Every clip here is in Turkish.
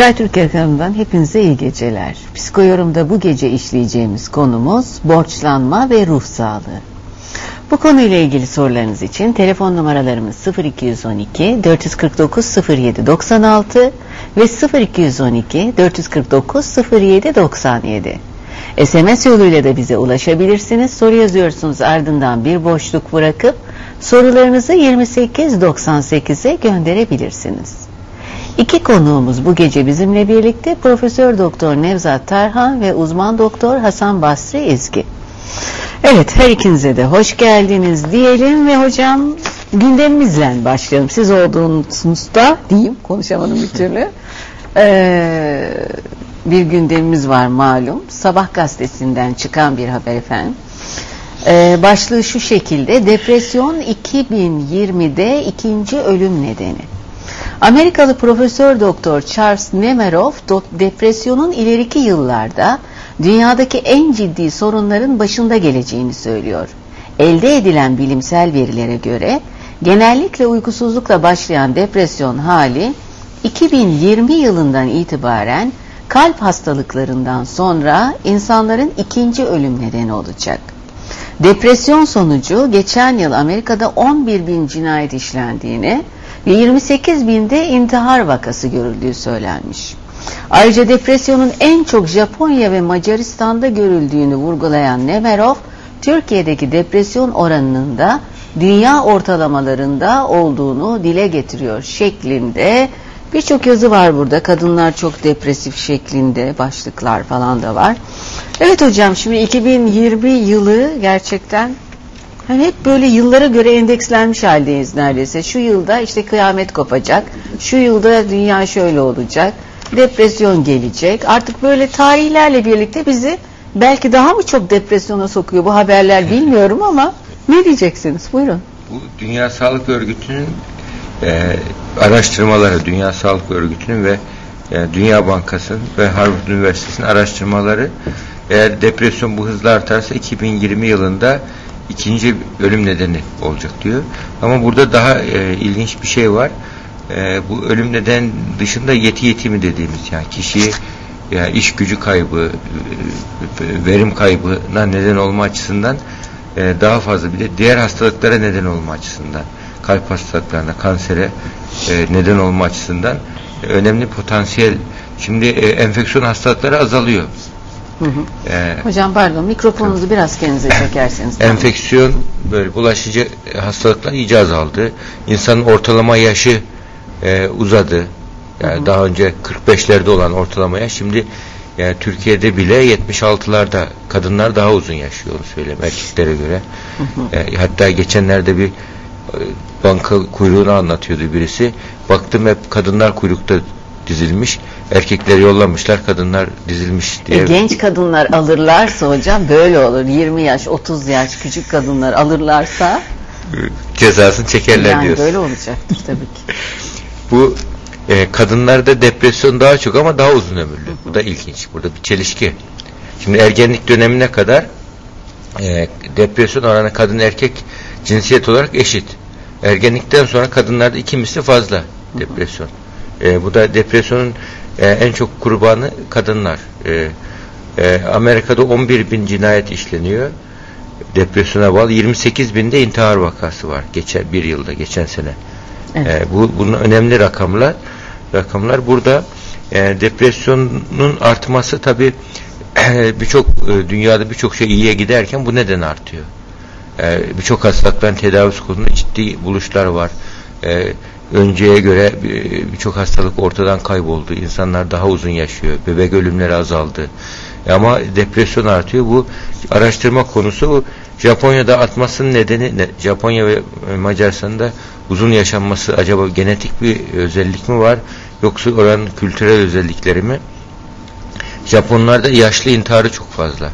Sky Türk ekranından hepinize iyi geceler. Psikoyorumda bu gece işleyeceğimiz konumuz borçlanma ve ruh sağlığı. Bu konuyla ilgili sorularınız için telefon numaralarımız 0212 449 07 96 ve 0212 449 07 97. SMS yoluyla da bize ulaşabilirsiniz. Soru yazıyorsunuz ardından bir boşluk bırakıp sorularınızı 2898'e gönderebilirsiniz. İki konuğumuz bu gece bizimle birlikte Profesör Doktor Nevzat Tarhan ve uzman doktor Hasan Basri Ezgi. Evet her ikinize de hoş geldiniz diyelim ve hocam gündemimizle başlayalım. Siz olduğunuzda diyeyim konuşamadım bir türlü. Ee, bir gündemimiz var malum. Sabah gazetesinden çıkan bir haber efendim. Ee, başlığı şu şekilde depresyon 2020'de ikinci ölüm nedeni. Amerikalı Profesör Doktor Charles Nemeroff depresyonun ileriki yıllarda dünyadaki en ciddi sorunların başında geleceğini söylüyor. Elde edilen bilimsel verilere göre genellikle uykusuzlukla başlayan depresyon hali 2020 yılından itibaren kalp hastalıklarından sonra insanların ikinci ölüm nedeni olacak. Depresyon sonucu geçen yıl Amerika'da 11 bin cinayet işlendiğini ve 28 binde intihar vakası görüldüğü söylenmiş. Ayrıca depresyonun en çok Japonya ve Macaristan'da görüldüğünü vurgulayan Nemerov, Türkiye'deki depresyon oranının da dünya ortalamalarında olduğunu dile getiriyor şeklinde birçok yazı var burada. Kadınlar çok depresif şeklinde başlıklar falan da var. Evet hocam şimdi 2020 yılı gerçekten Hani hep böyle yıllara göre endekslenmiş haldeyiz neredeyse. Şu yılda işte kıyamet kopacak. Şu yılda dünya şöyle olacak. Depresyon gelecek. Artık böyle tarihlerle birlikte bizi belki daha mı çok depresyona sokuyor bu haberler bilmiyorum ama ne diyeceksiniz? Buyurun. Bu Dünya Sağlık Örgütü'nün e, araştırmaları, Dünya Sağlık Örgütü'nün ve e, Dünya Bankası'nın ve Harvard Üniversitesi'nin araştırmaları eğer depresyon bu hızla artarsa 2020 yılında ikinci ölüm nedeni olacak diyor. Ama burada daha e, ilginç bir şey var. E, bu ölüm neden dışında yeti yetimi dediğimiz yani kişi yani iş gücü kaybı, e, verim kaybına neden olma açısından e, daha fazla bir de diğer hastalıklara neden olma açısından kalp hastalıklarına, kansere e, neden olma açısından önemli potansiyel. Şimdi enfeksiyon hastalıkları azalıyor. Hı hı. Ee, Hocam pardon mikrofonunuzu tabii. biraz kendinize çekerseniz. Enfeksiyon böyle bulaşıcı hastalıklar iyice azaldı. İnsanın ortalama yaşı e, uzadı. Yani hı hı. daha önce 45'lerde olan ortalama yaş şimdi yani Türkiye'de bile 76'larda kadınlar daha uzun yaşıyor onu söyleyeyim erkeklere göre. Hı hı. E, hatta geçenlerde bir e, banka kuyruğunu anlatıyordu birisi. Baktım hep kadınlar kuyrukta dizilmiş. Erkekleri yollamışlar, kadınlar dizilmiş diye. E, genç kadınlar alırlarsa hocam böyle olur. 20 yaş, 30 yaş küçük kadınlar alırlarsa cezasını çekerler yani diyorsun. böyle olacaktır tabii ki. Bu e, kadınlarda depresyon daha çok ama daha uzun ömürlü. Bu da ilginç. Burada bir çelişki. Şimdi ergenlik dönemine kadar e, depresyon oranı kadın erkek cinsiyet olarak eşit. Ergenlikten sonra kadınlarda iki misli fazla depresyon. E, bu da depresyonun e, en çok kurbanı kadınlar. E, e, Amerika'da 11 bin cinayet işleniyor. Depresyona bağlı 28 binde intihar vakası var. Geçen bir yılda, geçen sene. Evet. E, bu bunun önemli rakamlar. Rakamlar burada e, depresyonun artması tabi birçok e, dünyada birçok şey iyiye giderken bu neden artıyor? E, birçok hastalıkların tedavisi konusunda ciddi buluşlar var. E, önceye göre birçok hastalık ortadan kayboldu. İnsanlar daha uzun yaşıyor. Bebek ölümleri azaldı. Ama depresyon artıyor. Bu araştırma konusu Japonya'da atmasının nedeni ne? Japonya ve Macaristan'da uzun yaşanması acaba genetik bir özellik mi var yoksa oranın kültürel özellikleri mi? Japonlarda yaşlı intiharı çok fazla.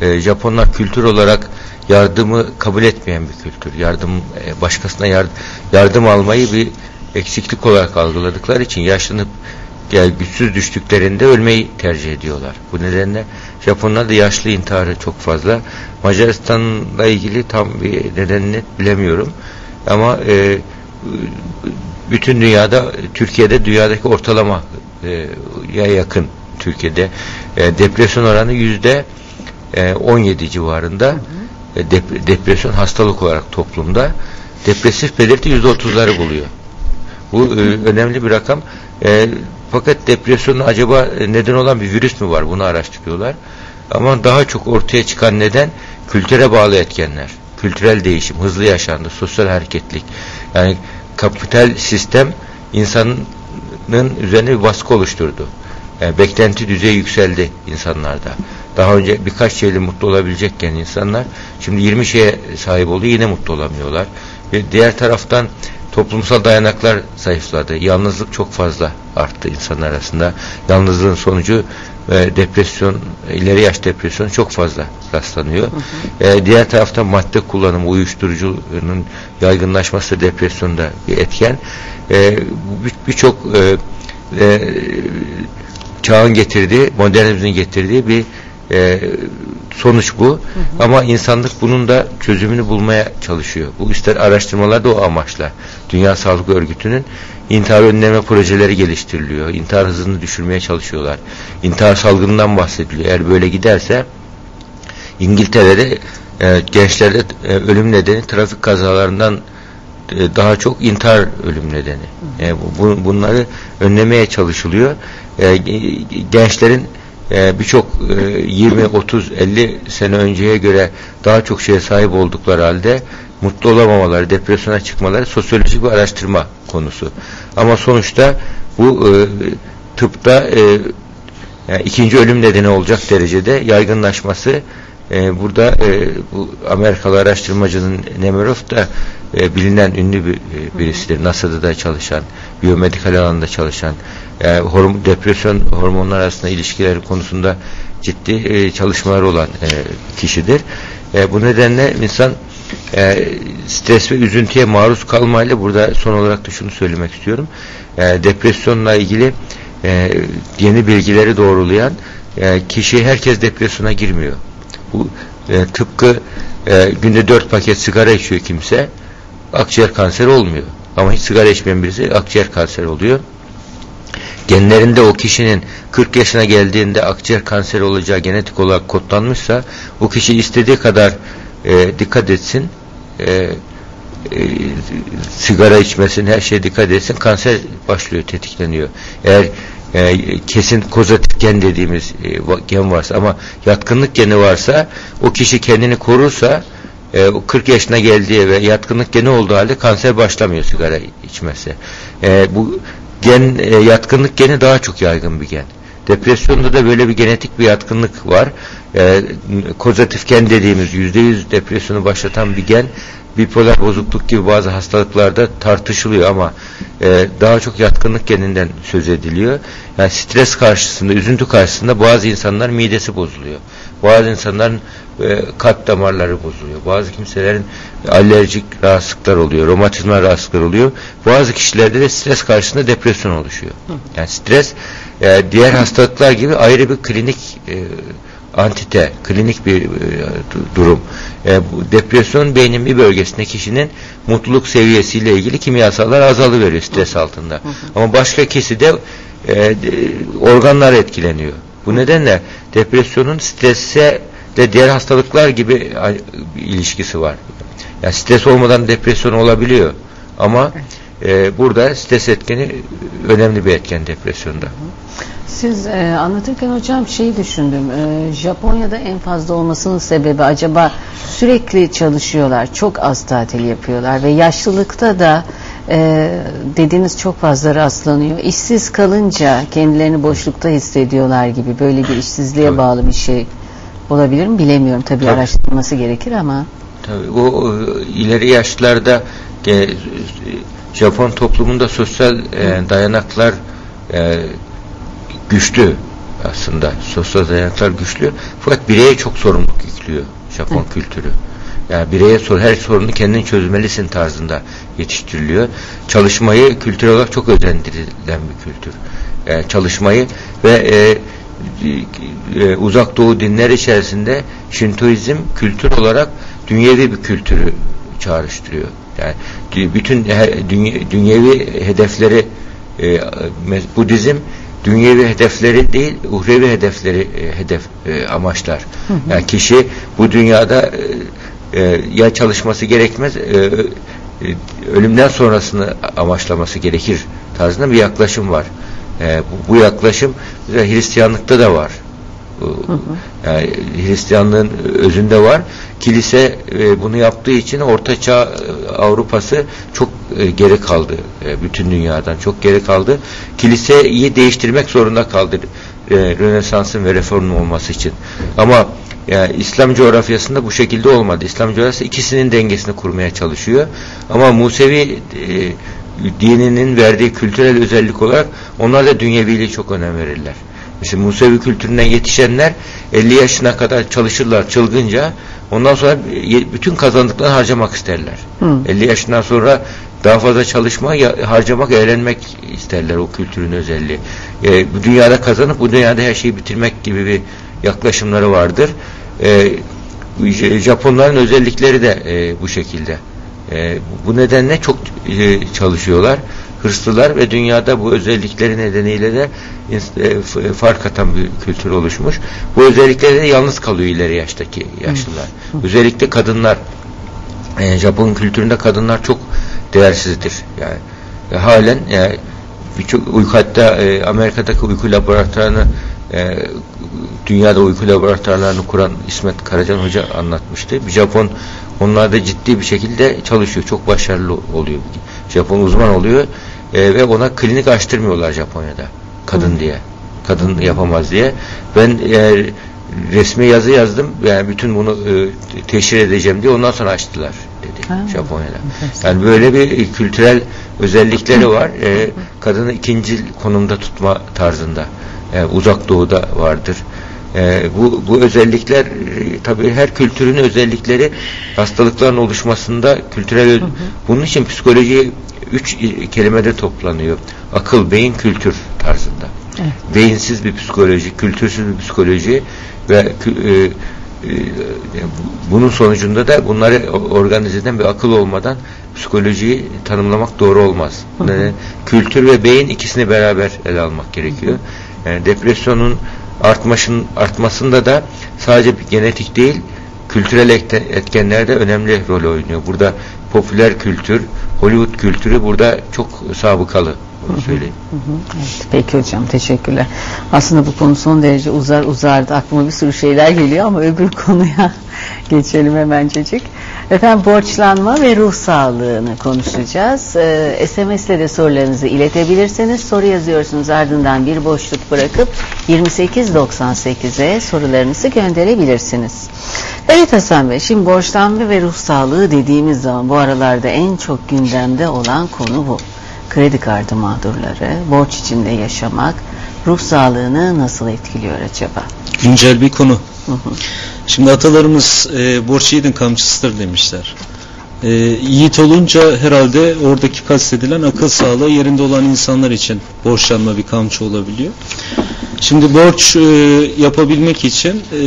Ee, Japonlar kültür olarak yardımı kabul etmeyen bir kültür. Yardım e, başkasına yardım, yardım almayı bir eksiklik olarak algıladıkları için yaşlanıp yani güçsüz düştüklerinde ölmeyi tercih ediyorlar. Bu nedenle Japonlarda yaşlı intiharı çok fazla. Macaristan'la ilgili tam bir nedenini bilemiyorum. Ama e, bütün dünyada, Türkiye'de dünyadaki ortalama ya yakın Türkiye'de. E, depresyon oranı yüzde 17 e, civarında. Hı hı. E, dep depresyon hastalık olarak toplumda depresif belirti yüzde otuzları buluyor. Bu e, önemli bir rakam. E, fakat depresyonun acaba neden olan bir virüs mü var? Bunu araştırıyorlar. Ama daha çok ortaya çıkan neden kültüre bağlı etkenler. Kültürel değişim, hızlı yaşandı, sosyal hareketlik. Yani kapital sistem insanın üzerine bir baskı oluşturdu. Yani beklenti düzeyi yükseldi insanlarda. Daha önce birkaç şeyle mutlu olabilecekken insanlar şimdi 20 şeye sahip oldu yine mutlu olamıyorlar. Ve diğer taraftan toplumsal dayanaklar zayıfladı. Yalnızlık çok fazla arttı insanlar arasında. Yalnızlığın sonucu e, depresyon, ileri yaş depresyonu çok fazla rastlanıyor. Hı hı. E, diğer taraftan madde kullanımı, uyuşturucunun yaygınlaşması depresyonda bir etken. E, Birçok bir e, e, çağın getirdiği, modernizmin getirdiği bir e, sonuç bu. Hı hı. Ama insanlık bunun da çözümünü bulmaya çalışıyor. Bu ister araştırmalar da o amaçla. Dünya Sağlık Örgütü'nün intihar önleme projeleri geliştiriliyor. İntihar hızını düşürmeye çalışıyorlar. İntihar salgınından bahsediliyor. Eğer böyle giderse İngiltere'de e, gençlerde e, ölüm nedeni trafik kazalarından e, daha çok intihar ölüm nedeni. E, bu, bunları önlemeye çalışılıyor. E, gençlerin e, birçok e, 20, 30, 50 sene önceye göre daha çok şeye sahip oldukları halde mutlu olamamaları, depresyona çıkmaları sosyolojik bir araştırma konusu. Ama sonuçta bu e, tıpta e, yani ikinci ölüm nedeni olacak derecede yaygınlaşması e, burada e, bu Amerikalı araştırmacının Nemerov da e, bilinen ünlü bir e, birisidir. NASA'da da çalışan, biyomedikal alanında çalışan, e, horm depresyon hormonlar arasında ilişkileri konusunda ciddi e, çalışmalar olan e, kişidir. E, bu nedenle insan e, stres ve üzüntüye maruz kalmayla burada son olarak da şunu söylemek istiyorum. E, depresyonla ilgili e, yeni bilgileri doğrulayan e, kişi herkes depresyona girmiyor. Bu e, tıpkı e, günde dört paket sigara içiyor kimse akciğer kanseri olmuyor. Ama hiç sigara içmeyen birisi akciğer kanseri oluyor. Genlerinde o kişinin 40 yaşına geldiğinde akciğer kanseri olacağı genetik olarak kodlanmışsa o kişi istediği kadar e, dikkat etsin e, e, sigara içmesin her şeye dikkat etsin kanser başlıyor tetikleniyor. Eğer e, kesin kozatif gen dediğimiz e, gen varsa ama yatkınlık geni varsa o kişi kendini korursa e, 40 yaşına geldiği ve yatkınlık geni olduğu halde kanser başlamıyor sigara içmesi. E, bu gen e, yatkınlık geni daha çok yaygın bir gen. Depresyonda da böyle bir genetik bir yatkınlık var. E, kozatif gen dediğimiz %100 depresyonu başlatan bir gen bipolar bozukluk gibi bazı hastalıklarda tartışılıyor ama e, daha çok yatkınlık geninden söz ediliyor. Yani stres karşısında, üzüntü karşısında bazı insanlar midesi bozuluyor. Bazı insanların e, kalp damarları bozuluyor. Bazı kimselerin alerjik rahatsızlıklar oluyor, romatizma rahatsızlıklar oluyor. Bazı kişilerde de stres karşısında depresyon oluşuyor. Yani stres e, diğer hastalıklar gibi ayrı bir klinik e, antite, klinik bir e, durum. E, bu depresyon beynin bir bölgesinde kişinin mutluluk seviyesiyle ilgili kimyasallar azalı veriyor stres altında. Hı hı. Ama başka keside e, organlar etkileniyor. Bu nedenle depresyonun strese de diğer hastalıklar gibi ilişkisi var. Yani stres olmadan depresyon olabiliyor. Ama e, burada stres etkeni önemli bir etken depresyonda. Siz e, anlatırken hocam şeyi düşündüm. E, Japonya'da en fazla olmasının sebebi acaba sürekli çalışıyorlar, çok az tatil yapıyorlar ve yaşlılıkta da e, dediğiniz çok fazla rastlanıyor. İşsiz kalınca kendilerini boşlukta hissediyorlar gibi böyle bir işsizliğe Tabii. bağlı bir şey olabilir mi bilemiyorum. Tabii, Tabii. araştırılması gerekir ama. Tabii o ileri yaşlarda e, Japon toplumunda sosyal e, dayanaklar e, güçlü aslında. Sosyal dayanaklar güçlü. Fakat bireye çok sorumluluk yüklüyor Japon Hı. kültürü. Yani bireye sor, her sorunu kendin çözmelisin tarzında yetiştiriliyor. Çalışmayı kültürel olarak çok özendirilen bir kültür. Yani çalışmayı ve e, e, uzak doğu dinler içerisinde Şintoizm kültür olarak dünyevi bir kültürü çağrıştırıyor. Yani bütün dünya, dünyevi hedefleri e, Budizm dünyevi hedefleri değil, uhrevi hedefleri e, hedef e, amaçlar. Hı hı. Yani kişi bu dünyada e, e, ya çalışması gerekmez, e, e, ölümden sonrasını amaçlaması gerekir tarzında bir yaklaşım var. E, bu, bu yaklaşım Hristiyanlıkta da var. Yani Hristiyanlığın özünde var. Kilise e, bunu yaptığı için Orta Çağ e, Avrupası çok e, geri kaldı. Bütün dünyadan çok geri kaldı. Kiliseyi değiştirmek zorunda kaldı. Rönesans'ın ve reformun olması için. Ama yani İslam coğrafyasında bu şekilde olmadı. İslam coğrafyası ikisinin dengesini kurmaya çalışıyor. Ama Musevi dininin verdiği kültürel özellik olarak onlar da dünyeviliği çok önem verirler. Mesela Musevi kültüründen yetişenler 50 yaşına kadar çalışırlar çılgınca. Ondan sonra bütün kazandıklarını harcamak isterler. Hı. 50 yaşından sonra daha fazla çalışma, harcamak, eğlenmek isterler o kültürün özelliği. E, bu dünyada kazanıp bu dünyada her şeyi bitirmek gibi bir yaklaşımları vardır. E, Japonların özellikleri de e, bu şekilde. E, bu nedenle çok e, çalışıyorlar hırslılar ve dünyada bu özellikleri nedeniyle de e, fark atan bir kültür oluşmuş. Bu özellikleri de yalnız kalıyor ileri yaştaki yaşlılar. Hı. Özellikle kadınlar e, Japon kültüründe kadınlar çok değersizdir. Yani e, halen yani birçok uyku hatta e, Amerika'daki uyku laboratuvarını e, dünyada uyku laboratuvarlarını kuran İsmet Karacan Hoca anlatmıştı. Bir Japon onlarda ciddi bir şekilde çalışıyor. Çok başarılı oluyor. Japon uzman oluyor e, ve ona klinik açtırmıyorlar Japonya'da kadın Hı. diye kadın yapamaz diye ben e, resmi yazı yazdım yani bütün bunu e, teşhir edeceğim diye ondan sonra açtılar dedi ha. Japonya'da yani böyle bir kültürel özellikleri var e, kadını ikinci konumda tutma tarzında e, uzak doğuda vardır e, bu, bu özellikler e, tabii her kültürün özellikleri hastalıkların oluşmasında kültürel hı hı. bunun için psikoloji üç kelimede toplanıyor. Akıl, beyin, kültür tarzında. Evet. Beyinsiz bir psikoloji, kültürsüz bir psikoloji ve e, e, bunun sonucunda da bunları organize eden bir akıl olmadan psikolojiyi tanımlamak doğru olmaz. Yani kültür ve beyin ikisini beraber ele almak gerekiyor. Yani depresyonun artmasın, artmasında da sadece bir genetik değil, kültürel etkenler de önemli rol oynuyor. Burada popüler kültür, Hollywood kültürü burada çok sabıkalı. Bunu söyleyeyim. Hı hı, Evet, peki hocam teşekkürler. Aslında bu konu son derece uzar uzardı. Aklıma bir sürü şeyler geliyor ama öbür konuya geçelim hemencecik. Efendim borçlanma ve ruh sağlığını konuşacağız. Ee, SMS ile de sorularınızı iletebilirsiniz. Soru yazıyorsunuz ardından bir boşluk bırakıp 2898'e sorularınızı gönderebilirsiniz. Evet Hasan Bey, şimdi borçlanma ve ruh sağlığı dediğimiz zaman bu aralarda en çok gündemde olan konu bu. Kredi kartı mağdurları, borç içinde yaşamak, ruh sağlığını nasıl etkiliyor acaba? Güncel bir konu. Hı hı. Şimdi atalarımız e, borç yiğidin kamçısıdır demişler. E, yiğit olunca herhalde oradaki kastedilen akıl sağlığı yerinde olan insanlar için borçlanma bir kamçı olabiliyor. Şimdi borç e, yapabilmek için e,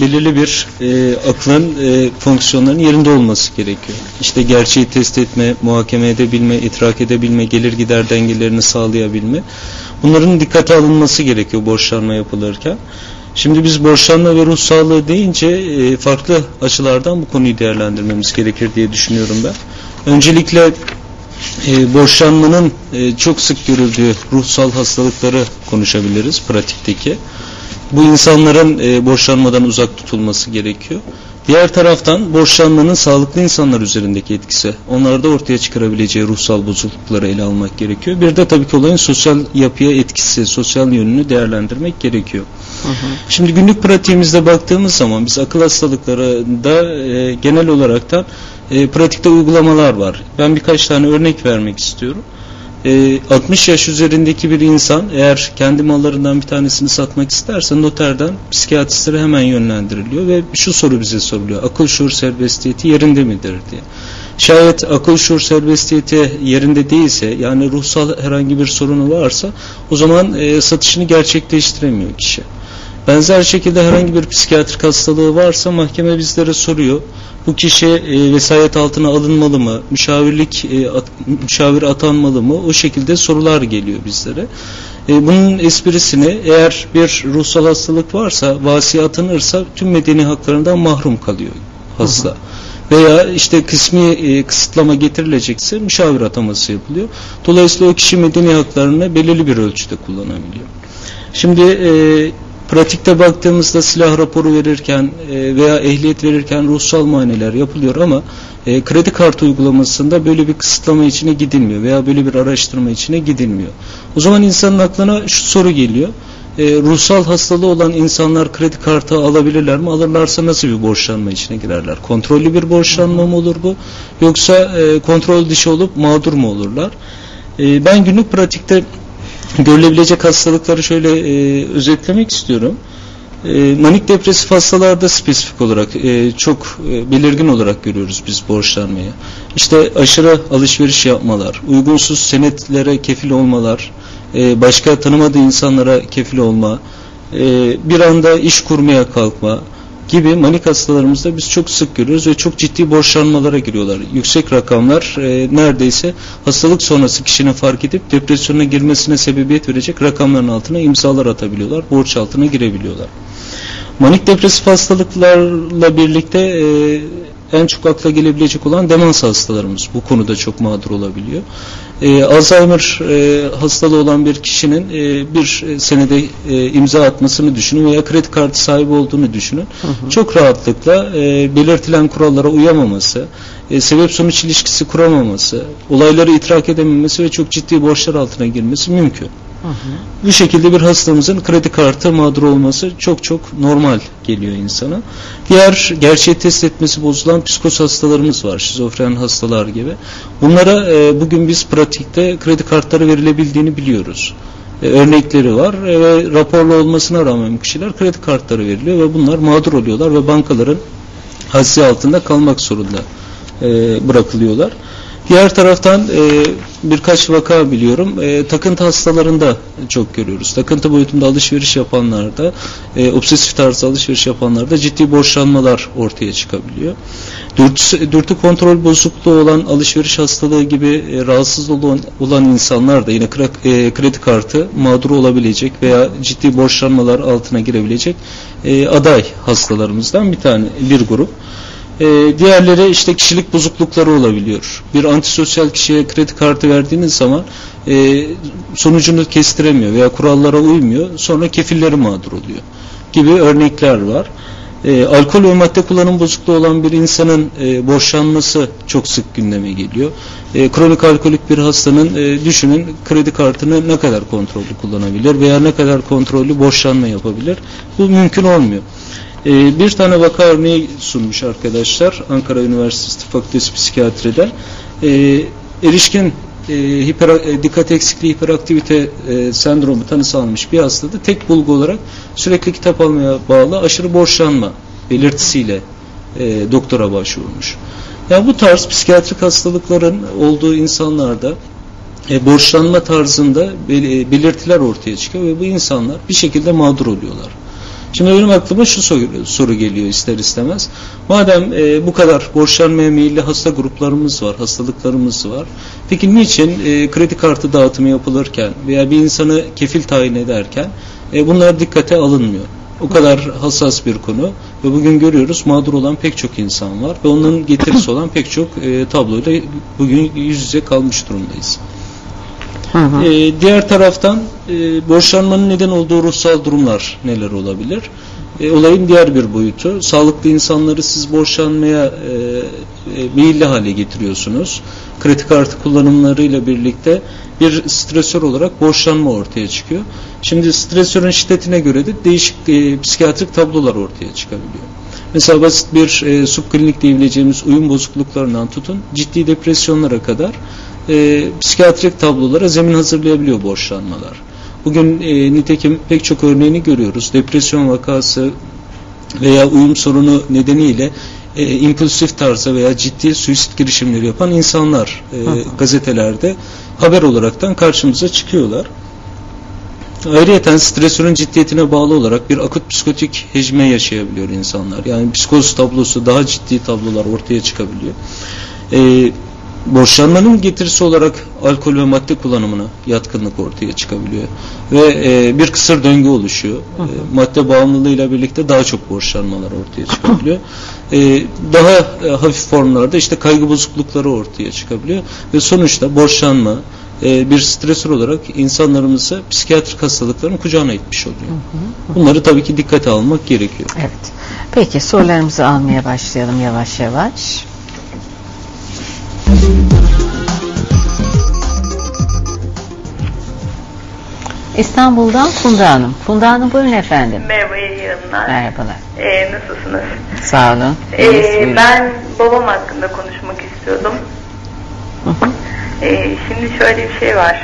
belirli bir e, aklın e, fonksiyonlarının yerinde olması gerekiyor. İşte gerçeği test etme, muhakeme edebilme, idrak edebilme, gelir gider dengelerini sağlayabilme. Bunların dikkate alınması gerekiyor borçlanma yapılırken. Şimdi biz borçlanma ve ruh sağlığı deyince e, farklı açılardan bu konuyu değerlendirmemiz gerekir diye düşünüyorum ben. Öncelikle e, borçlanmanın e, çok sık görüldüğü ruhsal hastalıkları konuşabiliriz pratikteki. Bu insanların e, borçlanmadan uzak tutulması gerekiyor. Diğer taraftan borçlanmanın sağlıklı insanlar üzerindeki etkisi, onlarda ortaya çıkarabileceği ruhsal bozuklukları ele almak gerekiyor. Bir de tabii ki olayın sosyal yapıya etkisi, sosyal yönünü değerlendirmek gerekiyor. Hı hı. Şimdi günlük pratiğimizde baktığımız zaman biz akıl hastalıklarında e, genel olaraktan e, pratikte uygulamalar var. Ben birkaç tane örnek vermek istiyorum. E, 60 yaş üzerindeki bir insan eğer kendi mallarından bir tanesini satmak isterse noterden psikiyatristlere hemen yönlendiriliyor ve şu soru bize soruluyor. Akıl şuur serbestiyeti yerinde midir diye. Şayet akıl şuur serbestiyeti yerinde değilse yani ruhsal herhangi bir sorunu varsa o zaman e, satışını gerçekleştiremiyor kişi. Benzer şekilde herhangi bir psikiyatrik hastalığı varsa mahkeme bizlere soruyor. Bu kişi e, vesayet altına alınmalı mı? Müşavirlik e, at, müşavir atanmalı mı? O şekilde sorular geliyor bizlere. E, bunun esprisini eğer bir ruhsal hastalık varsa vasi atanırsa tüm medeni haklarından mahrum kalıyor hasta. Hı hı. Veya işte kısmi e, kısıtlama getirilecekse müşavir ataması yapılıyor. Dolayısıyla o kişi medeni haklarını belirli bir ölçüde kullanabiliyor. Şimdi e, pratikte baktığımızda silah raporu verirken e, veya ehliyet verirken ruhsal muayeneler yapılıyor ama e, kredi kartı uygulamasında böyle bir kısıtlama içine gidilmiyor veya böyle bir araştırma içine gidilmiyor. O zaman insanın aklına şu soru geliyor. E, ruhsal hastalığı olan insanlar kredi kartı alabilirler mi? Alırlarsa nasıl bir borçlanma içine girerler? Kontrollü bir borçlanma mı olur bu? Yoksa e, kontrol dışı olup mağdur mu olurlar? Ben günlük pratikte görülebilecek hastalıkları şöyle e, özetlemek istiyorum. E, manik depresif hastalarda spesifik olarak e, çok e, belirgin olarak görüyoruz biz borçlanmayı. İşte aşırı alışveriş yapmalar, uygunsuz senetlere kefil olmalar, e, başka tanımadığı insanlara kefil olma, e, bir anda iş kurmaya kalkma, gibi manik hastalarımızda biz çok sık görüyoruz ve çok ciddi borçlanmalara giriyorlar. Yüksek rakamlar e, neredeyse hastalık sonrası kişinin fark edip depresyona girmesine sebebiyet verecek rakamların altına imzalar atabiliyorlar, borç altına girebiliyorlar. Manik depresif hastalıklarla birlikte e, en çok akla gelebilecek olan demans hastalarımız bu konuda çok mağdur olabiliyor. Ee, Alzheimer e, hastalığı olan bir kişinin e, bir senede e, imza atmasını düşünün veya kredi kartı sahibi olduğunu düşünün. Hı hı. Çok rahatlıkla e, belirtilen kurallara uyamaması, e, sebep sonuç ilişkisi kuramaması, olayları idrak edememesi ve çok ciddi borçlar altına girmesi mümkün. Hı hı. Bu şekilde bir hastamızın kredi kartı mağdur olması çok çok normal geliyor insana. Diğer gerçeği test etmesi bozulan psikos hastalarımız var. Şizofren hastalar gibi. Bunlara e, bugün biz pratikte kredi kartları verilebildiğini biliyoruz. E, örnekleri var e, ve raporlu olmasına rağmen kişiler kredi kartları veriliyor ve bunlar mağdur oluyorlar ve bankaların hadsi altında kalmak zorunda e, bırakılıyorlar. Diğer taraftan e, birkaç vaka biliyorum. E, takıntı hastalarında çok görüyoruz. Takıntı boyutunda alışveriş yapanlarda, e, obsesif tarzda alışveriş yapanlarda ciddi borçlanmalar ortaya çıkabiliyor. Dürtü, dürtü kontrol bozukluğu olan alışveriş hastalığı gibi e, rahatsız olan, olan insanlar da yine e, kredi kartı mağdur olabilecek veya ciddi borçlanmalar altına girebilecek e, aday hastalarımızdan bir tane bir grup. E, diğerleri işte kişilik bozuklukları olabiliyor. Bir antisosyal kişiye kredi kartı verdiğiniz zaman e, sonucunu kestiremiyor veya kurallara uymuyor. Sonra kefilleri mağdur oluyor gibi örnekler var. E, alkol ve madde kullanım bozukluğu olan bir insanın e, borçlanması çok sık gündeme geliyor. E, kronik alkolik bir hastanın e, düşünün kredi kartını ne kadar kontrollü kullanabilir veya ne kadar kontrollü borçlanma yapabilir. Bu mümkün olmuyor. E, bir tane vaka örneği sunmuş arkadaşlar Ankara Üniversitesi Fakültesi Psikiyatri'de. E, erişkin e, hiper, e, dikkat eksikliği hiperaktivite e, sendromu tanısı almış bir hastada tek bulgu olarak sürekli kitap almaya bağlı aşırı borçlanma belirtisiyle e, doktora başvurmuş. Yani bu tarz psikiyatrik hastalıkların olduğu insanlarda e, borçlanma tarzında belirtiler ortaya çıkıyor ve bu insanlar bir şekilde mağdur oluyorlar. Şimdi benim aklıma şu soru, geliyor ister istemez. Madem e, bu kadar borçlanmaya meyilli hasta gruplarımız var, hastalıklarımız var. Peki niçin e, kredi kartı dağıtımı yapılırken veya bir insanı kefil tayin ederken e, bunlar dikkate alınmıyor? O kadar hassas bir konu ve bugün görüyoruz mağdur olan pek çok insan var ve onların getirisi olan pek çok e, tabloyla bugün yüz yüze kalmış durumdayız. Hı hı. E, diğer taraftan e, borçlanmanın neden olduğu ruhsal durumlar neler olabilir? E, olayın diğer bir boyutu. Sağlıklı insanları siz borçlanmaya e, e, meyilli hale getiriyorsunuz. Kredi kartı kullanımlarıyla birlikte bir stresör olarak borçlanma ortaya çıkıyor. Şimdi stresörün şiddetine göre de değişik e, psikiyatrik tablolar ortaya çıkabiliyor. Mesela basit bir e, subklinik diyebileceğimiz uyum bozukluklarından tutun ciddi depresyonlara kadar e, psikiyatrik tablolara zemin hazırlayabiliyor borçlanmalar. Bugün e, nitekim pek çok örneğini görüyoruz. Depresyon vakası veya uyum sorunu nedeniyle e, impulsif tarzda veya ciddi suisit girişimleri yapan insanlar e, gazetelerde haber olaraktan karşımıza çıkıyorlar. Ayrıyeten stresörün ciddiyetine bağlı olarak bir akut psikotik hecme yaşayabiliyor insanlar. Yani psikoz tablosu daha ciddi tablolar ortaya çıkabiliyor. Ee, borçlanmanın getirisi olarak alkol ve madde kullanımına yatkınlık ortaya çıkabiliyor. Ve e, bir kısır döngü oluşuyor. E, madde bağımlılığıyla birlikte daha çok borçlanmalar ortaya çıkabiliyor. E, daha e, hafif formlarda işte kaygı bozuklukları ortaya çıkabiliyor. Ve sonuçta borçlanma, e, bir stresör olarak insanlarımızı psikiyatrik hastalıkların kucağına itmiş oluyor. Bunları tabii ki dikkate almak gerekiyor. Evet. Peki sorularımızı almaya başlayalım yavaş yavaş. İstanbul'dan Funda Hanım. Funda Hanım buyurun efendim. Merhaba iyi yayınlar. Merhabalar. Ee, nasılsınız? Sağ olun. Ee, ben babam hakkında konuşmak istiyordum. Hı hı. Ee, şimdi şöyle bir şey var.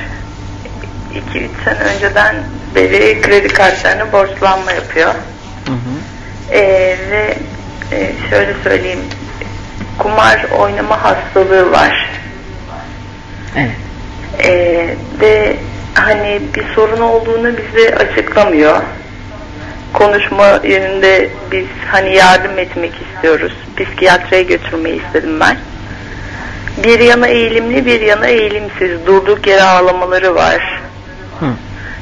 2-3 sene önceden beri kredi kartlarına borçlanma yapıyor. Hı hı. Ee, ve e, şöyle söyleyeyim. Kumar oynama hastalığı var. Evet. Ee, ve hani bir sorun olduğunu bize açıklamıyor. Konuşma yönünde biz hani yardım etmek istiyoruz. Psikiyatriye götürmeyi istedim ben. Bir yana eğilimli bir yana eğilimsiz durduk yere ağlamaları var. Hı.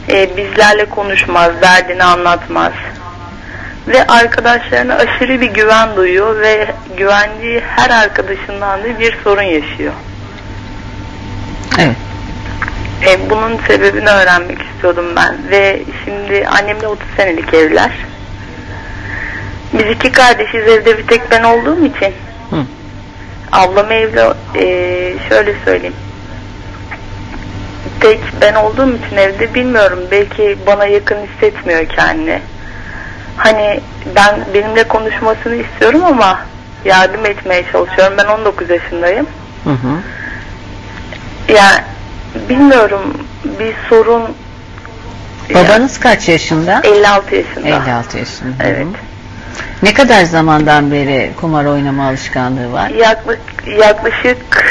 Ee, bizlerle konuşmaz, derdini anlatmaz. Ve arkadaşlarına aşırı bir güven duyuyor ve güvendiği her arkadaşından da bir sorun yaşıyor. Evet. E, bunun sebebini öğrenmek istiyordum ben ve şimdi annemle 30 senelik evler. Biz iki kardeşiz evde bir tek ben olduğum için Hı. ablam evli e, şöyle söyleyeyim. Tek ben olduğum için evde bilmiyorum belki bana yakın hissetmiyor kendini. Hani ben benimle konuşmasını istiyorum ama yardım etmeye çalışıyorum. Ben 19 yaşındayım. Hı hı. Ya bilmiyorum bir sorun Babanız kaç yaşında? 56 yaşında. 56 yaşında. Hı hı. Evet. Ne kadar zamandan beri kumar oynama alışkanlığı var? Yaklaşık, yaklaşık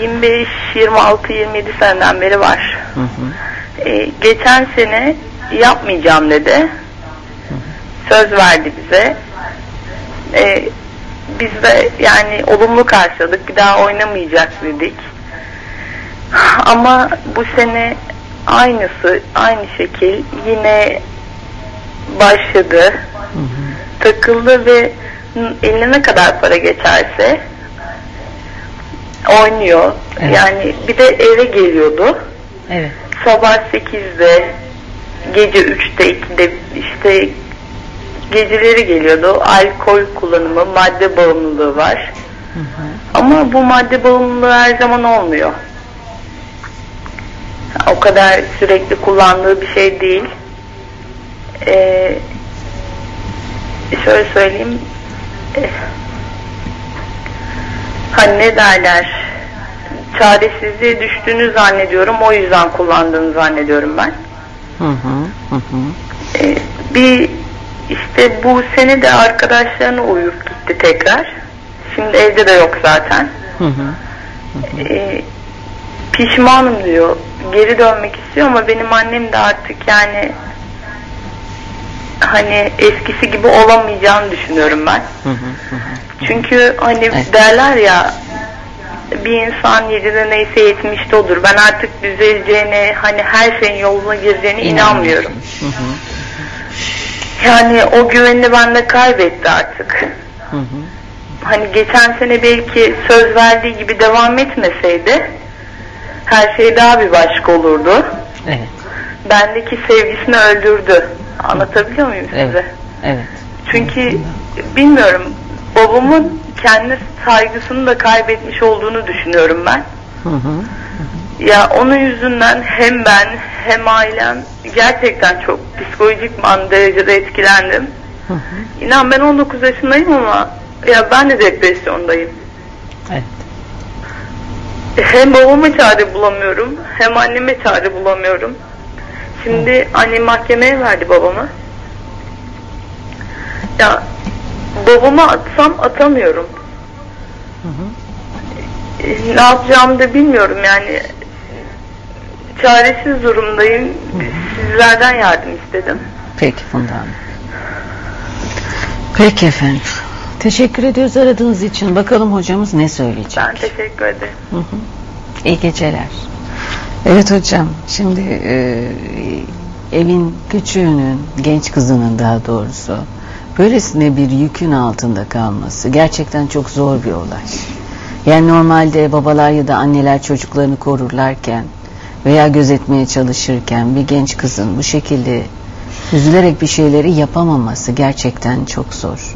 25 26 27 seneden beri var. Hı hı. Ee, geçen sene yapmayacağım dedi. Söz verdi bize. Ee, biz de yani olumlu karşıladık. Bir daha oynamayacak dedik. Ama bu sene aynısı, aynı şekil yine başladı. Hı hı. Takıldı ve eline ne kadar para geçerse oynuyor. Evet. Yani bir de eve geliyordu. Evet. Sabah 8'de, gece 3'te, 2'de işte geceleri geliyordu. Alkol kullanımı, madde bağımlılığı var. Hı hı. Ama bu madde bağımlılığı her zaman olmuyor. O kadar sürekli kullandığı bir şey değil. Ee, şöyle söyleyeyim. eh, Hani ne derler? Çaresizliğe düştüğünü zannediyorum. O yüzden kullandığını zannediyorum ben. Hı hı. Hı hı. Ee, bir işte bu sene de arkadaşlarını uyup gitti tekrar. Şimdi evde de yok zaten. Hı hı. Ee, pişmanım diyor. Geri dönmek istiyor ama benim annem de artık yani hani eskisi gibi olamayacağını düşünüyorum ben. Hı hı. Hı hı. Çünkü hani Evet. derler ya bir insan yedide neyse yetmişte olur. Ben artık düzeleceğine hani her şeyin yoluna gireceğine inanmıyorum. Hı hı. Yani o güvenini bende kaybetti artık. Hı hı. Hani geçen sene belki söz verdiği gibi devam etmeseydi her şey daha bir başka olurdu. Evet. Bendeki sevgisini öldürdü. Anlatabiliyor muyum size? Evet. Çünkü bilmiyorum babamın kendi saygısını da kaybetmiş olduğunu düşünüyorum ben. Hı hı. Ya onun yüzünden hem ben hem ailem gerçekten çok psikolojik man derecede etkilendim. Hı hı. İnan ben 19 yaşındayım ama ya ben de depresyondayım. Evet. Hem babama çare bulamıyorum hem anneme çare bulamıyorum. Şimdi annem mahkemeye verdi babamı. Ya babama atsam atamıyorum. Hı hı. E, Ne yapacağımı da bilmiyorum yani. çaresiz durumdayım. Sizlerden yardım istedim. Peki Funda Hanım. Peki efendim. Teşekkür ediyoruz aradığınız için. Bakalım hocamız ne söyleyecek. Ben teşekkür ederim. Hı hı. İyi geceler. Evet hocam, şimdi e, evin küçüğünün, genç kızının daha doğrusu böylesine bir yükün altında kalması gerçekten çok zor bir olay. Yani normalde babalar ya da anneler çocuklarını korurlarken veya gözetmeye çalışırken bir genç kızın bu şekilde üzülerek bir şeyleri yapamaması gerçekten çok zor.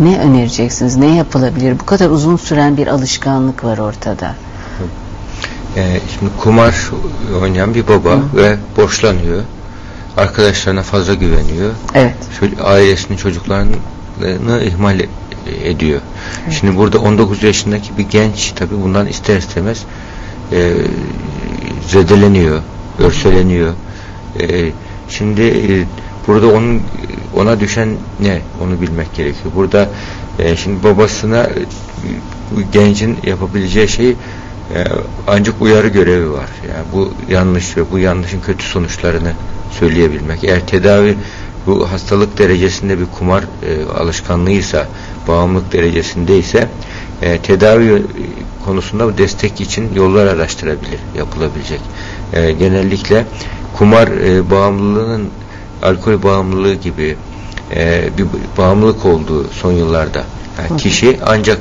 Ne önereceksiniz? Ne yapılabilir? Bu kadar uzun süren bir alışkanlık var ortada. Ee, şimdi kumar oynayan bir baba Hı. ve borçlanıyor. Arkadaşlarına fazla güveniyor. Evet. Ailesinin çocuklarını ihmal e- ediyor. Şimdi burada 19 yaşındaki bir genç tabi bundan ister istemez e, zedeleniyor, örseleniyor. E, şimdi e, burada onun ona düşen ne onu bilmek gerekiyor. Burada e, şimdi babasına e, bu gencin yapabileceği şey e, ancak uyarı görevi var. Yani bu yanlış ve bu yanlışın kötü sonuçlarını söyleyebilmek. Eğer tedavi bu hastalık derecesinde bir kumar e, alışkanlığıysa, bağımlılık derecesindeyse e, tedavi e, konusunda destek için yollar araştırabilir, yapılabilecek. E, genellikle kumar e, bağımlılığının alkol bağımlılığı gibi e, bir bağımlılık olduğu son yıllarda. Yani kişi ancak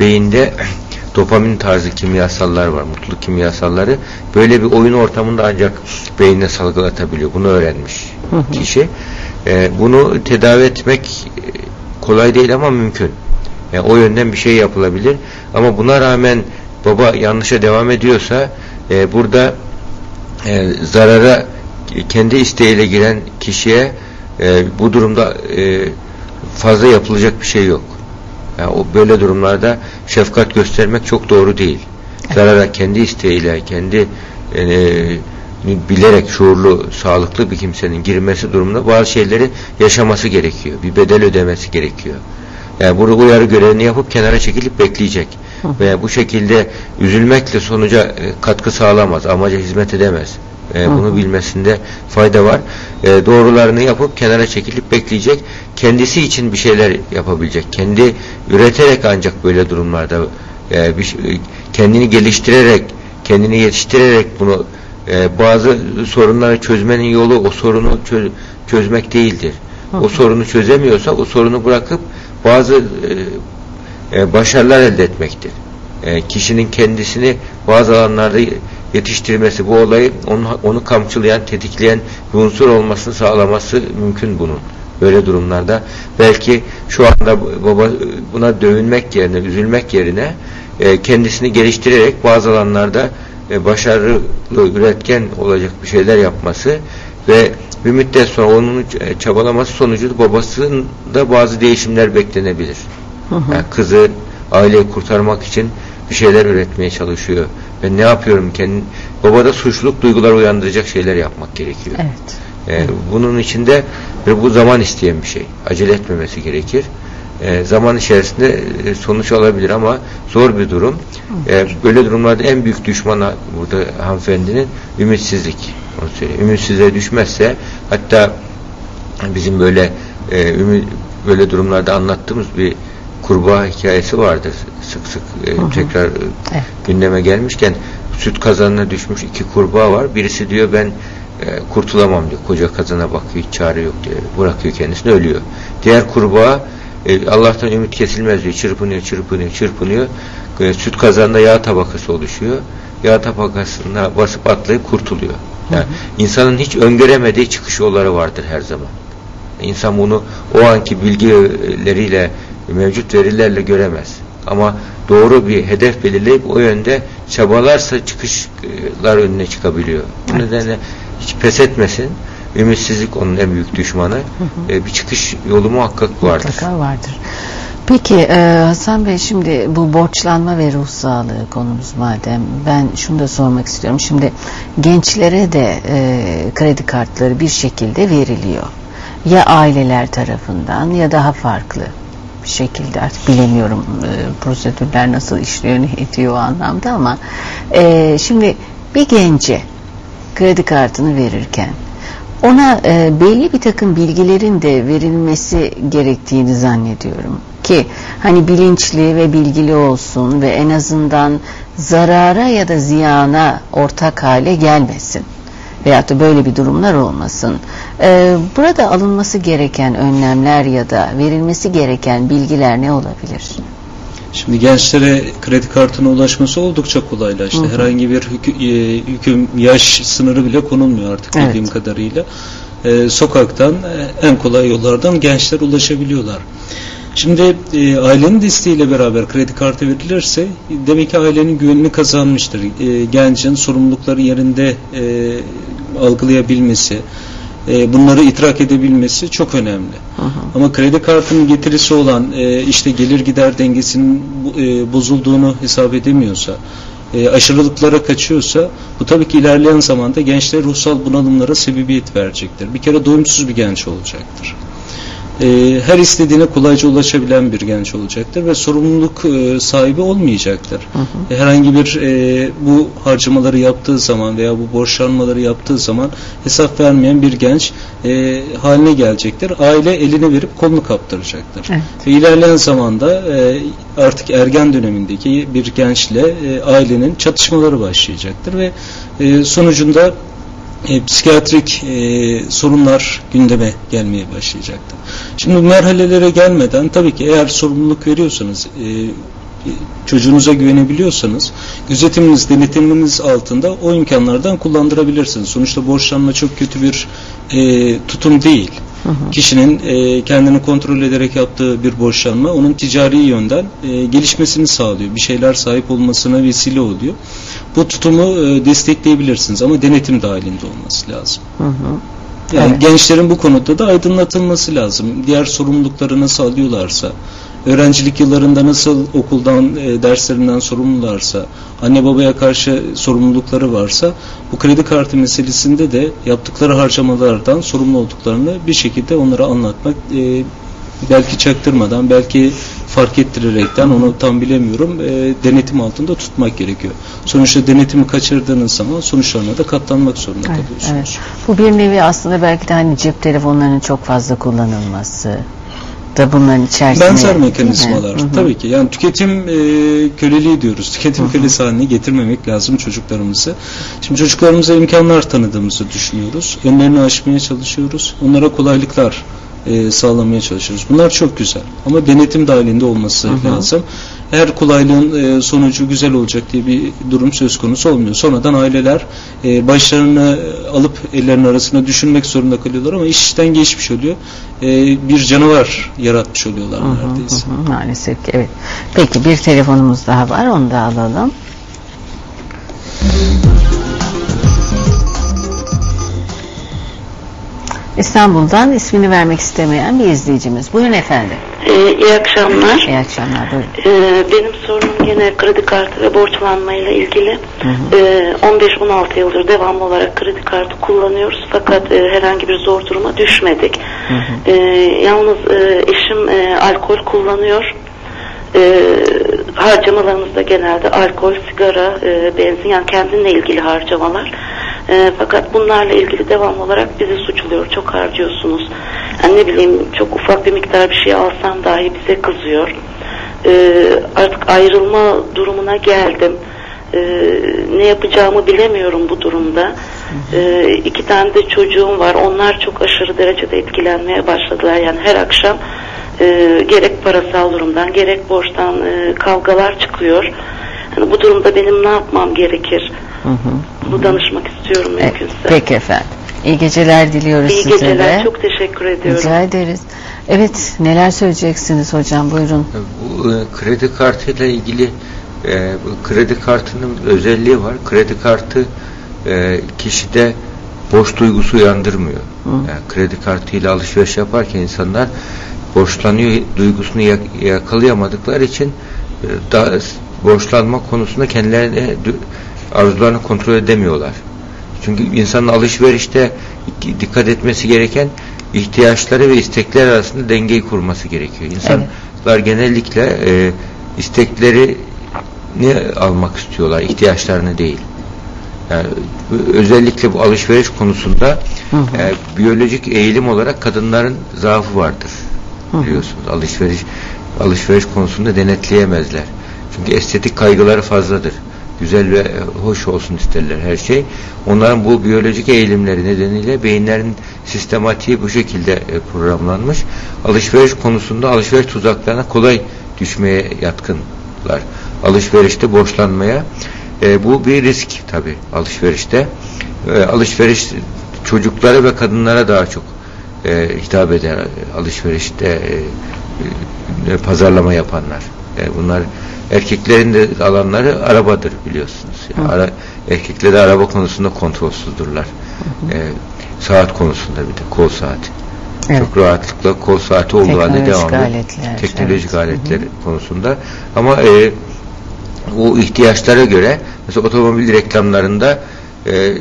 beyinde dopamin tarzı kimyasallar var, mutluluk kimyasalları. Böyle bir oyun ortamında ancak beynine salgılatabiliyor. Bunu öğrenmiş kişi. E, bunu tedavi etmek e, kolay değil ama mümkün. Yani o yönden bir şey yapılabilir. Ama buna rağmen baba yanlışa devam ediyorsa e, burada e, zarara kendi isteğiyle giren kişiye e, bu durumda e, fazla yapılacak bir şey yok. Yani o böyle durumlarda şefkat göstermek çok doğru değil. Zarara kendi isteğiyle, kendi e, bilerek şuurlu, sağlıklı bir kimsenin girmesi durumunda bazı şeyleri yaşaması gerekiyor. Bir bedel ödemesi gerekiyor. Yani burada uyarı görevini yapıp kenara çekilip bekleyecek. Veya bu şekilde üzülmekle sonuca e, katkı sağlamaz, amaca hizmet edemez. E, bunu bilmesinde fayda var. E, doğrularını yapıp kenara çekilip bekleyecek. Kendisi için bir şeyler yapabilecek. Kendi üreterek ancak böyle durumlarda e, bir, şey- kendini geliştirerek, kendini yetiştirerek bunu e, bazı sorunları çözmenin yolu o sorunu çö- çözmek değildir. O sorunu çözemiyorsa o sorunu bırakıp bazı e, e, başarılar elde etmektir. E, kişinin kendisini bazı alanlarda yetiştirmesi bu olayı onu, onu kamçılayan, tetikleyen bir unsur olmasını sağlaması mümkün bunun. Böyle durumlarda belki şu anda baba buna dövünmek yerine, üzülmek yerine e, kendisini geliştirerek bazı alanlarda e, başarılı, üretken olacak bir şeyler yapması ve bir müddet sonra onun e, çabalaması sonucu babasında bazı değişimler beklenebilir. Yani kızı aileyi kurtarmak için bir şeyler üretmeye çalışıyor. Ben ne yapıyorum kendi baba da suçluluk duygular uyandıracak şeyler yapmak gerekiyor. Evet. Ee, bunun içinde ve bu zaman isteyen bir şey. Acele etmemesi gerekir. Ee, zaman içerisinde e, sonuç alabilir ama zor bir durum. Ee, böyle durumlarda en büyük düşmanı burada hanımefendinin ümitsizlik. Onu söyleyeyim. Ümitsizliğe düşmezse hatta bizim böyle e, ümit, böyle durumlarda anlattığımız bir kurbağa hikayesi vardır. Sık sık e, tekrar e, Evet. gündeme gelmişken süt kazanına düşmüş iki kurbağa var. Birisi diyor ben e, kurtulamam diyor. Koca kazana bakıyor hiç çare yok diyor. Bırakıyor kendisini ölüyor. Diğer kurbağa e, Allah'tan ümit kesilmez diyor. Çırpınıyor, çırpınıyor, çırpınıyor. E, süt kazanında yağ tabakası oluşuyor. Yağ tabakasına basıp atlayıp kurtuluyor. Yani insanın hiç öngöremediği çıkış yolları vardır her zaman. İnsan bunu o anki bilgileriyle, mevcut verilerle göremez. Ama doğru bir hedef belirleyip o yönde çabalarsa çıkışlar önüne çıkabiliyor. Bu nedenle hiç pes etmesin. Ümitsizlik onun en büyük düşmanı. Ee, bir çıkış yolu muhakkak vardır. Mutlaka vardır. Peki e, Hasan Bey şimdi bu borçlanma ve ruh sağlığı konumuz madem ben şunu da sormak istiyorum. Şimdi gençlere de e, kredi kartları bir şekilde veriliyor. Ya aileler tarafından ya daha farklı bir şekilde artık bilemiyorum e, prosedürler nasıl ne ediyor o anlamda ama e, şimdi bir gence kredi kartını verirken ona e, belli bir takım bilgilerin de verilmesi gerektiğini zannediyorum ki hani bilinçli ve bilgili olsun ve en azından zarara ya da ziyana ortak hale gelmesin veyahut da böyle bir durumlar olmasın. Ee, burada alınması gereken önlemler ya da verilmesi gereken bilgiler ne olabilir? Şimdi gençlere kredi kartına ulaşması oldukça kolaylaştı. Hı hı. Herhangi bir hükü, e, hüküm yaş sınırı bile konulmuyor artık Evet. bildiğim kadarıyla. E, sokaktan e, en kolay yollardan gençler ulaşabiliyorlar. Şimdi e, ailenin desteğiyle beraber kredi kartı verilirse demek ki ailenin güvenini kazanmıştır. E, gencin sorumlulukları yerinde e, algılayabilmesi, e, bunları idrak edebilmesi çok önemli. Hı. Ama kredi kartının getirisi olan e, işte gelir gider dengesinin e, bozulduğunu hesap edemiyorsa, e, aşırılıklara kaçıyorsa bu tabii ki ilerleyen zamanda gençlere ruhsal bunalımlara sebebiyet verecektir. Bir kere doyumsuz bir genç olacaktır. E, her istediğine kolayca ulaşabilen bir genç olacaktır ve sorumluluk e, sahibi olmayacaktır. E, Herhangi bir e, bu harcamaları yaptığı zaman veya bu borçlanmaları yaptığı zaman hesap vermeyen bir genç e, haline gelecektir. Aile eline verip kolunu kaptıracaktır. Evet. Ve ilerleyen zamanda e, artık ergen dönemindeki bir gençle e, ailenin çatışmaları başlayacaktır ve e, sonucunda e, psikiyatrik e, sorunlar gündeme gelmeye başlayacaktır. Şimdi bu merhalelere gelmeden tabii ki eğer sorumluluk veriyorsanız e, e, çocuğunuza güvenebiliyorsanız gözetiminiz, denetiminiz altında o imkanlardan kullandırabilirsiniz. Sonuçta borçlanma çok kötü bir e, tutum değil. Kişinin e, kendini kontrol ederek yaptığı bir borçlanma onun ticari yönden e, gelişmesini sağlıyor. Bir şeyler sahip olmasına vesile oluyor. Bu tutumu e, destekleyebilirsiniz ama denetim dahilinde olması lazım. Hı hı. Yani Evet. gençlerin bu konuda da aydınlatılması lazım. Diğer sorumlulukları nasıl alıyorlarsa, öğrencilik yıllarında nasıl okuldan, e, derslerinden sorumlularsa, anne babaya karşı sorumlulukları varsa, bu kredi kartı meselesinde de yaptıkları harcamalardan sorumlu olduklarını bir şekilde onlara anlatmak, e, belki çaktırmadan, belki fark ettirerekten, onu tam bilemiyorum, e, denetim altında tutmak gerekiyor. Sonuçta denetimi kaçırdığınız zaman sonuçlarına da katlanmak zorunda Evet, kalıyorsunuz. evet. Bu bir nevi aslında belki de hani cep telefonlarının çok fazla kullanılması da bunların içerisinde. Benzer mekanizmalar. Hı hı. Tabii ki. Yani tüketim e, köleliği diyoruz. Tüketim kölesi haline getirmemek lazım çocuklarımızı. Şimdi çocuklarımıza imkanlar tanıdığımızı düşünüyoruz. Önlerini aşmaya çalışıyoruz. Onlara kolaylıklar e, sağlamaya çalışıyoruz. Bunlar çok güzel. Ama denetim dahilinde olması Hı hı. lazım. Her kolaylığın e, sonucu güzel olacak diye bir durum söz konusu olmuyor. Sonradan aileler e, başlarını alıp ellerinin arasına düşünmek zorunda kalıyorlar ama iş işten geçmiş oluyor. E, bir canavar yaratmış oluyorlar Hı hı, neredeyse. hı hı, maalesef ki evet. Peki bir telefonumuz daha var onu da alalım. İstanbul'dan ismini vermek istemeyen bir izleyicimiz. Buyurun efendim. Ee, iyi akşamlar. İyi akşamlar. Buyurun. Ee, benim sorunum yine kredi kartı ve borçlanmayla ilgili. Hı hı. Ee, 15-16 yıldır devamlı olarak kredi kartı kullanıyoruz fakat e, herhangi bir zor duruma düşmedik. Hı hı. Ee, yalnız e, eşim e, alkol kullanıyor. Ee, harcamalarımız da genelde alkol, sigara, e, benzin yani kendinle ilgili harcamalar. E, fakat bunlarla ilgili devamlı olarak bizi suçluyor. Çok harcıyorsunuz. Yani ne bileyim çok ufak bir miktar bir şey alsam dahi bize kızıyor. E, artık ayrılma durumuna geldim. E, ne yapacağımı bilemiyorum bu durumda. E, iki tane de çocuğum var. Onlar çok aşırı derecede etkilenmeye başladılar. Yani her akşam e, gerek parasal durumdan gerek borçtan e, kavgalar çıkıyor. Yani bu durumda benim ne yapmam gerekir? Hı hı. Bunu danışmak istiyorum E, mümkünse. Peki efendim. İyi geceler diliyoruz İyi size geceler. de. Çok teşekkür ediyorum. Rica ederiz. Evet neler söyleyeceksiniz hocam buyurun. Bu e, kredi kartıyla ilgili e, bu kredi kartının özelliği var. Kredi kartı e, kişide borç duygusu uyandırmıyor. Yani kredi kartıyla alışveriş yaparken insanlar borçlanıyor duygusunu yak- yakalayamadıkları için e, daha borçlanma konusunda kendilerini dü- arzularını kontrol edemiyorlar. Çünkü insanın alışverişte dikkat etmesi gereken ihtiyaçları ve istekler arasında dengeyi kurması gerekiyor. İnsanlar genellikle e, isteklerini almak istiyorlar, ihtiyaçlarını değil. Yani özellikle bu alışveriş konusunda Hı hı. e, biyolojik eğilim olarak kadınların zaafı vardır. Hı hı. Biliyorsunuz alışveriş alışveriş konusunda denetleyemezler. Çünkü estetik kaygıları fazladır. Güzel ve e, hoş olsun isterler her şey. Onların bu biyolojik eğilimleri nedeniyle beyinlerin sistematiği bu şekilde e, programlanmış. Alışveriş konusunda alışveriş tuzaklarına kolay düşmeye yatkınlar. Alışverişte borçlanmaya e, bu bir risk tabi alışverişte. E, alışveriş çocuklara ve kadınlara daha çok e, hitap eder alışverişte e, e, pazarlama yapanlar. E, bunlar erkeklerin de alanları arabadır biliyorsunuz. Yani ara, erkekler de araba konusunda kontrolsüzdürler. E, saat konusunda bir de kol saati. Evet. Çok rahatlıkla kol saati olduğu halde devamlı aletler, teknolojik evet. aletler konusunda ama e, o ihtiyaçlara göre mesela otomobil reklamlarında e,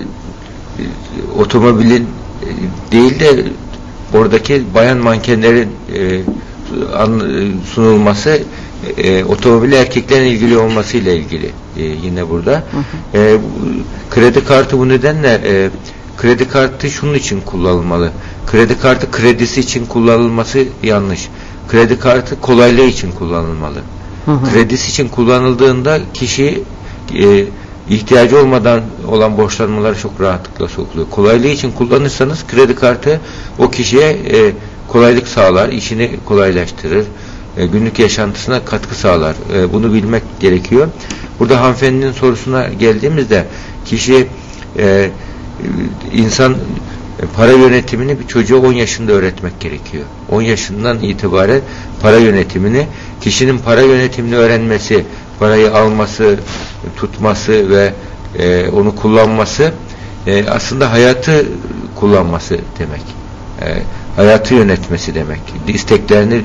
otomobilin e, değil de oradaki bayan mankenlerin an- e, sunulması e, otomobil erkeklerin ilgili olmasıyla ilgili e, yine burada. E, bu- kredi kartı bu nedenle e, kredi kartı şunun için kullanılmalı. Kredi kartı kredisi için kullanılması yanlış. Kredi kartı kolaylığı için kullanılmalı. Hı hı. Kredisi için kullanıldığında kişi e, ihtiyacı olmadan olan borçlanmaları çok rahatlıkla sokuluyor. Kolaylığı için kullanırsanız kredi kartı o kişiye e, kolaylık sağlar, işini kolaylaştırır, e, günlük yaşantısına katkı sağlar. E, bunu bilmek gerekiyor. Burada hanımefendinin sorusuna geldiğimizde kişi e, insan e, para yönetimini bir çocuğa 10 yaşında öğretmek gerekiyor. 10 yaşından itibaren para yönetimini, kişinin para yönetimini öğrenmesi, parayı alması, tutması ve e, onu kullanması e, aslında hayatı kullanması demek. E, hayatı yönetmesi demek. İsteklerini,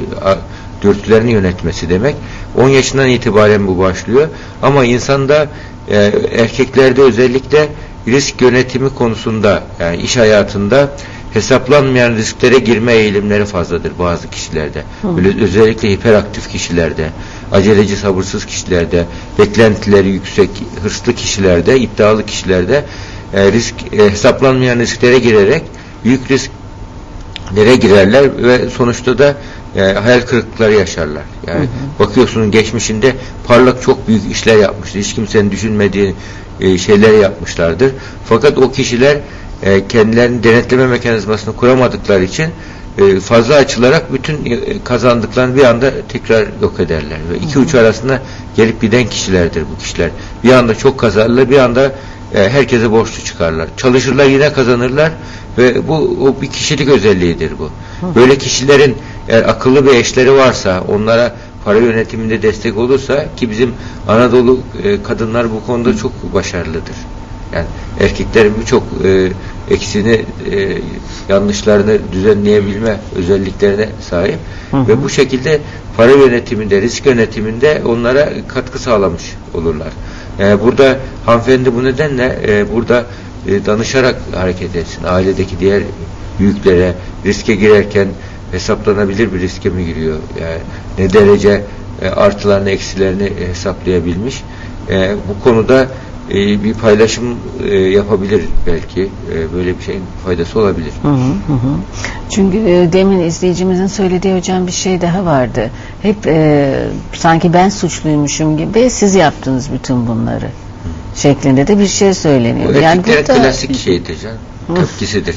dürtülerini yönetmesi demek. 10 yaşından itibaren bu başlıyor. Ama insanda e, erkeklerde özellikle risk yönetimi konusunda yani iş hayatında hesaplanmayan risklere girme eğilimleri fazladır bazı kişilerde. Böyle özellikle hiperaktif kişilerde, aceleci sabırsız kişilerde, beklentileri yüksek, hırslı kişilerde, iddialı kişilerde e, risk e, hesaplanmayan risklere girerek büyük risklere girerler ve sonuçta da e, hayal kırıklıkları yaşarlar. Yani bakıyorsunuz geçmişinde parlak çok büyük işler yapmıştır. Hiç kimsenin düşünmediği e, şeyler yapmışlardır. Fakat o kişiler e, kendilerini denetleme mekanizmasını kuramadıkları için e, fazla açılarak bütün e, kazandıklarını bir anda tekrar yok ederler. Ve iki uç arasında gelip giden kişilerdir bu kişiler. Bir anda çok kazanırlar, bir anda e, herkese borçlu çıkarlar. Çalışırlar yine kazanırlar ve bu o bir kişilik özelliğidir bu. Böyle kişilerin eğer akıllı bir eşleri varsa onlara para yönetiminde destek olursa ki bizim Anadolu e, kadınlar bu konuda çok başarılıdır. Yani erkeklerin birçok e, eksini e, yanlışlarını düzenleyebilme özelliklerine sahip ve bu şekilde para yönetiminde, risk yönetiminde onlara katkı sağlamış olurlar. Yani burada hanımefendi bu nedenle e, burada e, danışarak hareket etsin. Ailedeki diğer büyüklere riske girerken hesaplanabilir bir riske mi giriyor? Yani ne derece e, artılarını eksilerini hesaplayabilmiş. E, bu konuda e, bir paylaşım e, yapabilir belki. E, böyle bir şeyin faydası olabilir. Hı hı hı. Çünkü e, demin izleyicimizin söylediği hocam bir şey daha vardı. Hep e, sanki ben suçluymuşum gibi siz yaptınız bütün bunları şeklinde de bir şey söyleniyor. Bu Yani burada klasik şeydir canım. Tepkisidir.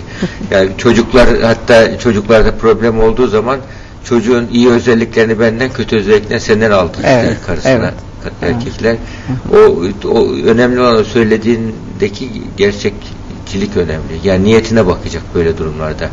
Yani çocuklar hatta çocuklarda problem olduğu zaman çocuğun iyi özelliklerini benden kötü özelliklerini senden aldı Evet, karısına evet. erkekler. O, o önemli olan söylediğindeki gerçekçilik önemli. Yani niyetine bakacak böyle durumlarda.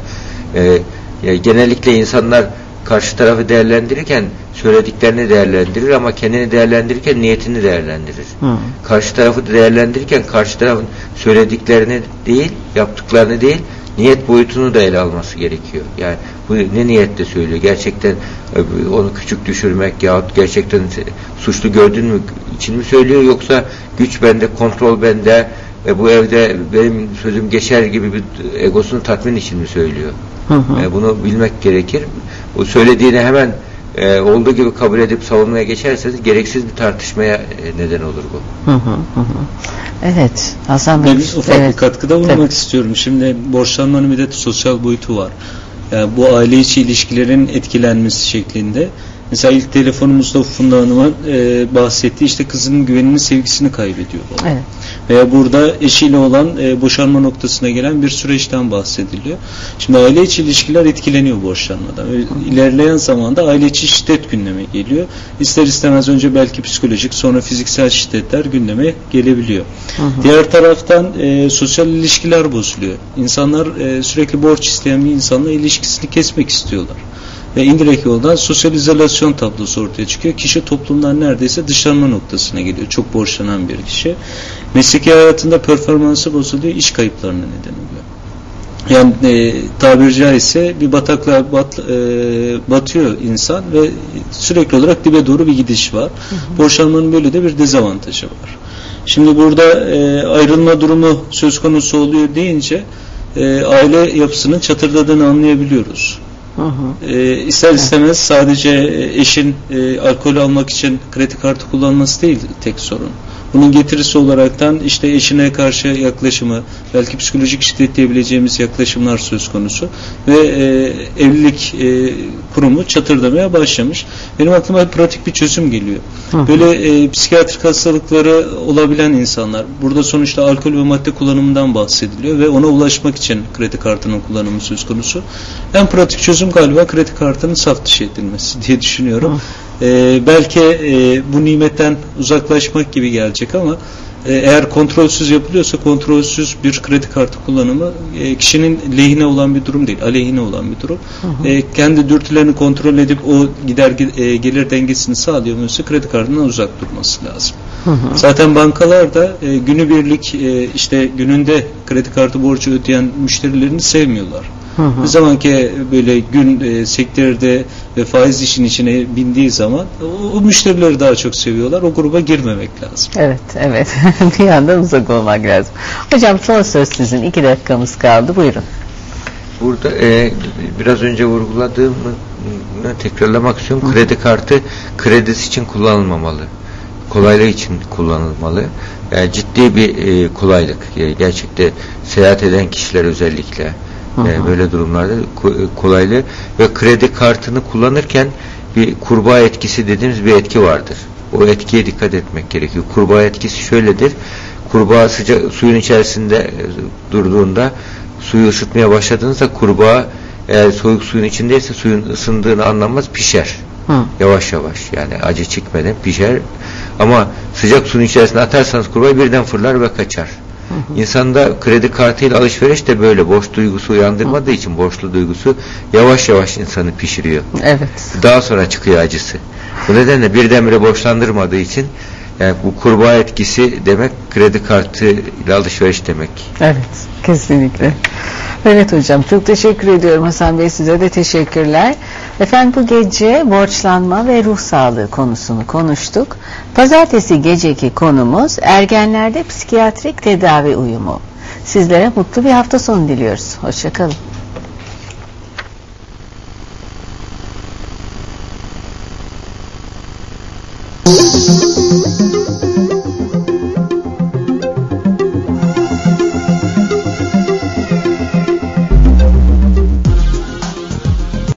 Ee, ya genellikle insanlar karşı tarafı değerlendirirken söylediklerini değerlendirir ama kendini değerlendirirken niyetini değerlendirir. Hı. Karşı tarafı değerlendirirken karşı tarafın söylediklerini değil, yaptıklarını değil, niyet boyutunu da ele alması gerekiyor. Yani bu ne niyetle söylüyor? Gerçekten e, onu küçük düşürmek yahut gerçekten suçlu gördün mü için mi söylüyor yoksa güç bende, kontrol bende, e, bu evde benim sözüm geçer gibi bir egosunu tatmin için mi söylüyor? Hı hı. E, bunu bilmek gerekir. O söylediğini hemen e, olduğu gibi kabul edip savunmaya geçerseniz gereksiz bir tartışmaya e, neden olur bu. Hı hı hı. hı. Evet Hasan Bey. Ben ufak evet. bir katkıda bulunmak Tabii. istiyorum. Şimdi borçlanmanın bir de sosyal boyutu var. Yani bu aile içi ilişkilerin etkilenmesi şeklinde. Mesela ilk telefonumuzda Funda Hanım'ın e, bahsettiği işte kızının güvenini, sevgisini kaybediyor. baba. Evet. Veya burada eşiyle olan e, boşanma noktasına gelen bir süreçten bahsediliyor. Şimdi aile içi ilişkiler etkileniyor borçlanmadan. Ve İlerleyen zamanda aile içi şiddet gündeme geliyor. İster istemez önce belki psikolojik sonra fiziksel şiddetler gündeme gelebiliyor. Diğer taraftan e, sosyal ilişkiler bozuluyor. İnsanlar e, sürekli borç isteyen bir insanla ilişkisini kesmek istiyorlar. Ve indirekt yoldan sosyal izolasyon tablosu ortaya çıkıyor. Kişi toplumdan neredeyse dışlanma noktasına geliyor. Çok borçlanan bir kişi. Mesleki hayatında performansı bozuluyor, iş kayıplarına neden oluyor. Yani e, tabiri caizse bir bataklığa bat, e, batıyor insan ve sürekli olarak dibe doğru bir gidiş var. Borçlanmanın böyle de bir dezavantajı var. Şimdi burada e, ayrılma durumu söz konusu oluyor deyince e, aile yapısının çatırdadığını anlayabiliyoruz. Hı hı. E, istemez sadece eşin e, alkol almak için kredi kartı kullanması değil tek sorun. Bunun getirisi olaraktan işte eşine karşı yaklaşımı, belki psikolojik şiddet diyebileceğimiz yaklaşımlar söz konusu ve e, evlilik e, kurumu çatırdamaya başlamış. Benim aklıma pratik bir çözüm geliyor. Hı. Böyle e, psikiyatrik hastalıkları olabilen insanlar, burada sonuçta alkol ve madde kullanımından bahsediliyor ve ona ulaşmak için kredi kartının kullanımı söz konusu. En pratik çözüm galiba kredi kartının saf dışı edilmesi diye düşünüyorum. E, belki e, bu nimetten uzaklaşmak gibi gelecek ama eğer kontrolsüz yapılıyorsa kontrolsüz bir kredi kartı kullanımı e, kişinin lehine olan bir durum değil, aleyhine olan bir durum. E, kendi dürtülerini kontrol edip o gider e, gelir dengesini sağlayamıyorsa kredi kartından uzak durması lazım. Zaten bankalar da e, günübirlik e, işte gününde kredi kartı borcu ödeyen müşterilerini sevmiyorlar. Ne zaman ki böyle gün e, sektörde ve faiz işin içine bindiği zaman o, o müşterileri daha çok seviyorlar. O gruba girmemek lazım. Evet, evet. bir yandan uzak olmak lazım. Hocam son söz sizin. iki dakikamız kaldı. Buyurun. Burada e, biraz önce vurguladığımı tekrarlamak istiyorum. Kredi kartı kredisi için kullanılmamalı. Kolaylığı için kullanılmalı. Yani ciddi bir e, kolaylık. E, gerçekte seyahat eden kişiler özellikle e, böyle durumlarda ko- kolaylığı ve kredi kartını kullanırken bir kurbağa etkisi dediğimiz bir etki vardır. O etkiye dikkat etmek gerekiyor. Kurbağa etkisi şöyledir. Kurbağa sıcak suyun içerisinde e, durduğunda suyu ısıtmaya başladığınızda kurbağa eğer soğuk suyun içindeyse suyun ısındığını anlamaz pişer. Hı. Yavaş yavaş yani acı çekmeden pişer. Ama sıcak suyun içerisine atarsanız kurbağa birden fırlar ve kaçar. İnsanda kredi kartıyla alışveriş de böyle borç duygusu uyandırmadığı için borçlu duygusu yavaş yavaş insanı pişiriyor. Evet. Daha sonra çıkıyor acısı. Bu nedenle birdenbire borçlandırmadığı için yani bu kurbağa etkisi demek kredi kartı ile alışveriş demek. Evet, kesinlikle. Evet hocam, çok teşekkür ediyorum Hasan Bey. Size de teşekkürler. Efendim bu gece borçlanma ve ruh sağlığı konusunu konuştuk. Pazartesi geceki konumuz ergenlerde psikiyatrik tedavi uyumu. Sizlere mutlu bir hafta sonu diliyoruz. Hoşçakalın.